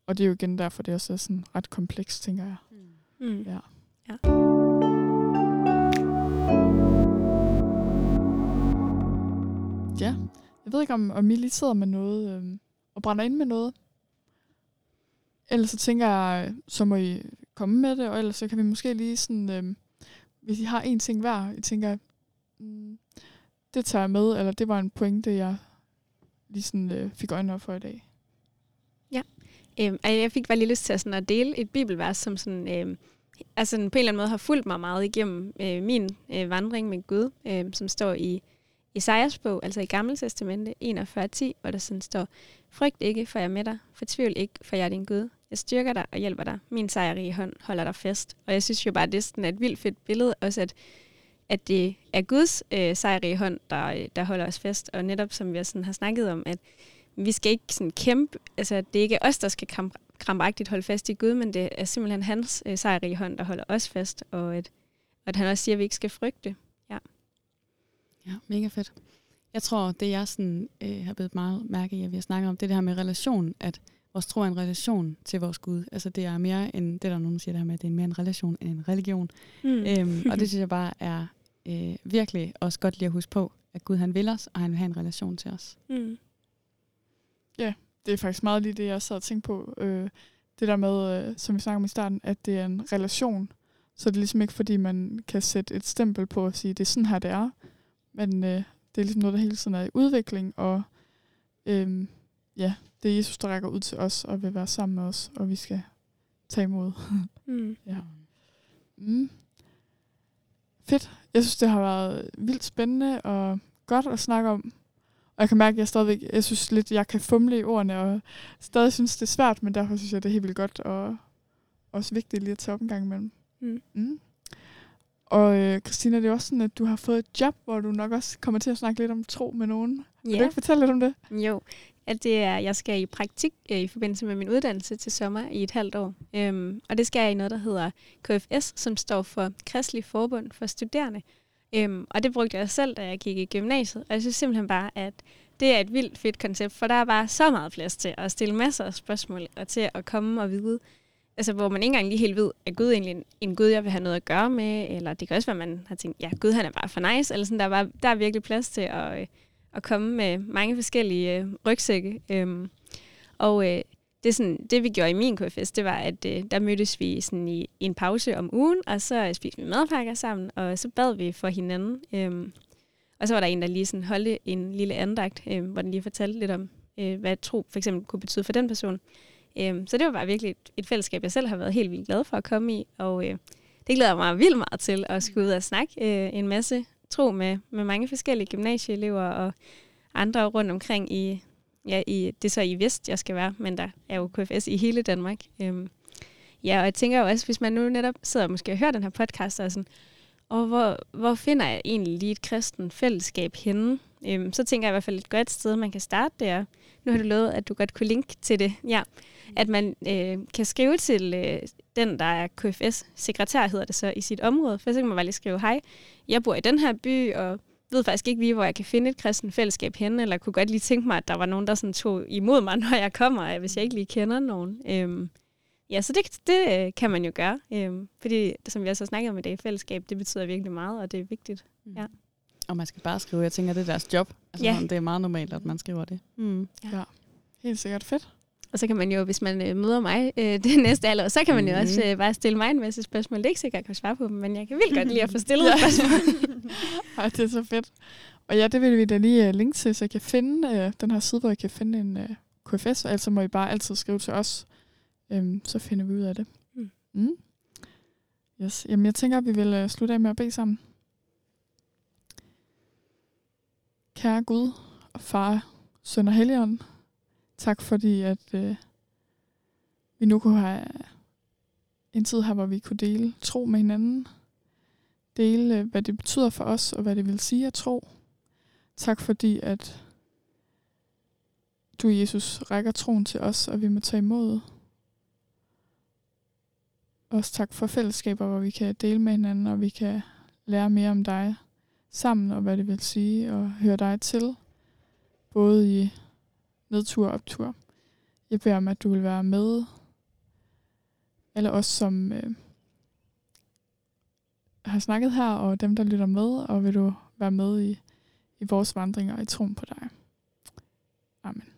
og det er jo igen derfor, det også er sådan ret komplekst, tænker jeg. Mm. Ja. ja. Ja, jeg ved ikke, om, om I lige sidder med noget øh, og brænder ind med noget. Ellers så tænker jeg, så må I komme med det, og ellers så kan vi måske lige sådan, øh, hvis I har en ting hver, jeg tænker, mm, det tager jeg med, eller det var en pointe, jeg lige sådan øh, fik øjnene op for i dag. Ja, øh, jeg fik bare lige lyst til at, sådan at dele et bibelvers, som sådan, øh, altså på en eller anden måde har fulgt mig meget igennem øh, min øh, vandring med Gud, øh, som står i Esajas bog, altså i Gamle Testamente 41.10, hvor der sådan står, Frygt ikke, for jeg er med dig. Fortvivl ikke, for jeg er din Gud. Jeg styrker dig og hjælper dig. Min sejrige hånd holder dig fast. Og jeg synes jo bare, det er sådan et vildt fedt billede, også at, at det er Guds øh, sejrige hånd, der, øh, der holder os fast. Og netop som vi sådan har snakket om, at vi skal ikke sådan kæmpe, altså det er ikke os, der skal kramp, krampagtigt holde fast i Gud, men det er simpelthen hans øh, sejrige hånd, der holder os fast, og at, at han også siger, at vi ikke skal frygte. Ja, mega fedt. Jeg tror, det jeg sådan, øh, har blevet meget mærke i, at vi har snakket om, det, det her med relation, at vores tro er en relation til vores Gud. Altså det er mere end, det der nogen siger det her med, at det er mere en relation end en religion. Mm. Øhm, og det synes jeg bare er øh, virkelig også godt lige at huske på, at Gud han vil os, og han vil have en relation til os. Mm. Ja, det er faktisk meget lige det, jeg sad og tænkte på. Øh, det der med, øh, som vi snakkede om i starten, at det er en relation. Så det er ligesom ikke, fordi man kan sætte et stempel på og sige, det er sådan her, det er. Men øh, det er ligesom noget, der hele tiden er i udvikling, og øh, ja, det er Jesus, der rækker ud til os og vil være sammen med os, og vi skal tage imod. mm. ja. Mm. Fedt. Jeg synes, det har været vildt spændende og godt at snakke om. Og jeg kan mærke, at jeg stadigvæk, jeg synes lidt, jeg kan fumle i ordene, og stadig synes, det er svært, men derfor synes jeg, det er helt vildt godt, og også vigtigt lige at tage op en gang imellem. Mm. Mm. Og øh, Christina, det er også sådan, at du har fået et job, hvor du nok også kommer til at snakke lidt om tro med nogen. Vil du Ja, ikke fortælle lidt om det? jo. At det er, jeg skal i praktik øh, i forbindelse med min uddannelse til sommer i et halvt år. Øhm, og det skal jeg i noget, der hedder KFS, som står for Kristelig Forbund for Studerende. Øhm, og det brugte jeg selv, da jeg gik i gymnasiet. Og jeg synes simpelthen bare, at det er et vildt fedt koncept, for der er bare så meget plads til at stille masser af spørgsmål, og til at komme og vide, altså hvor man ikke engang lige helt ved, at Gud egentlig en, en Gud, jeg vil have noget at gøre med, eller det kan også være, at man har tænkt, ja, Gud han er bare for nice, eller sådan, der er, bare, der er virkelig plads til at, øh, at komme med mange forskellige øh, rygsække. Øhm, og øh, det, er sådan, det vi gjorde i min KFS, det var, at øh, der mødtes vi sådan i, i en pause om ugen, og så øh, spiste vi madpakker sammen, og så bad vi for hinanden. Øhm, og så var der en, der lige sådan holdte en lille andagt, øh, hvor den lige fortalte lidt om, øh, hvad tro for eksempel kunne betyde for den person. Øhm, så det var bare virkelig et, et fællesskab, jeg selv har været helt vildt glad for at komme i, og øh, det glæder jeg mig vildt meget til at skulle ud og snakke øh, en masse tro med, med mange forskellige gymnasieelever og andre rundt omkring i, ja, i, det er så i Vest, jeg skal være, men der er jo KFS i hele Danmark. Øhm, ja, og jeg tænker jo også, hvis man nu netop sidder og måske og hører den her podcast, og sådan, og hvor, hvor finder jeg egentlig lige et kristen fællesskab henne? Øhm, så tænker jeg i hvert fald et godt sted, man kan starte der. Nu har du lovet, at du godt kunne linke til det. Ja, at man øh, kan skrive til øh, den, der er KFS-sekretær, hedder det så, i sit område. For så kan man bare lige skrive, hej, jeg bor i den her by, og ved faktisk ikke lige, hvor jeg kan finde et kristen fællesskab henne, eller kunne godt lige tænke mig, at der var nogen, der sådan tog imod mig, når jeg kommer, hvis jeg ikke lige kender nogen. Øhm, ja, så det, det øh, kan man jo gøre, øhm, fordi som vi også har snakket om i dag, fællesskab, det betyder virkelig meget, og det er vigtigt. Ja. Og man skal bare skrive, jeg tænker, det er deres job. Altså, Ja. ja. Det er meget normalt, at man skriver det. Mm. Helt sikkert fedt. Og så kan man jo, hvis man øh, møder mig øh, det næste alder, så kan man jo Mhm. også øh, bare stille mig en masse spørgsmål. Det er ikke sikkert, at jeg kan svare på dem, men jeg kan vildt godt lide at få stillet Ja. ja. spørgsmål. Ej, det er så fedt. Og ja, det vil vi da lige uh, linke til, så jeg kan finde uh, den her side, hvor jeg kan finde en uh, KFS, og altså må I bare altid skrive til os. Um, så finder vi ud af det. Mm. Mm. Yes. Jamen, jeg tænker, at vi vil uh, slutte af med at bede sammen. Kære Gud og far, søn og helligånd, tak fordi, at øh, vi nu kunne have en tid her, hvor vi kunne dele tro med hinanden dele, øh, hvad det betyder for os, og hvad det vil sige at tro. Tak fordi, at du, Jesus, rækker troen til os, og vi må tage imod. Også tak for fællesskaber, hvor vi kan dele med hinanden, og vi kan lære mere om dig sammen, og hvad det vil sige, og høre dig til, både i nedtur og optur. Jeg beder om, at du vil være med, eller os som øh, har snakket her, og dem, der lytter med, og vil du være med i, i vores vandringer i troen på dig. Amen.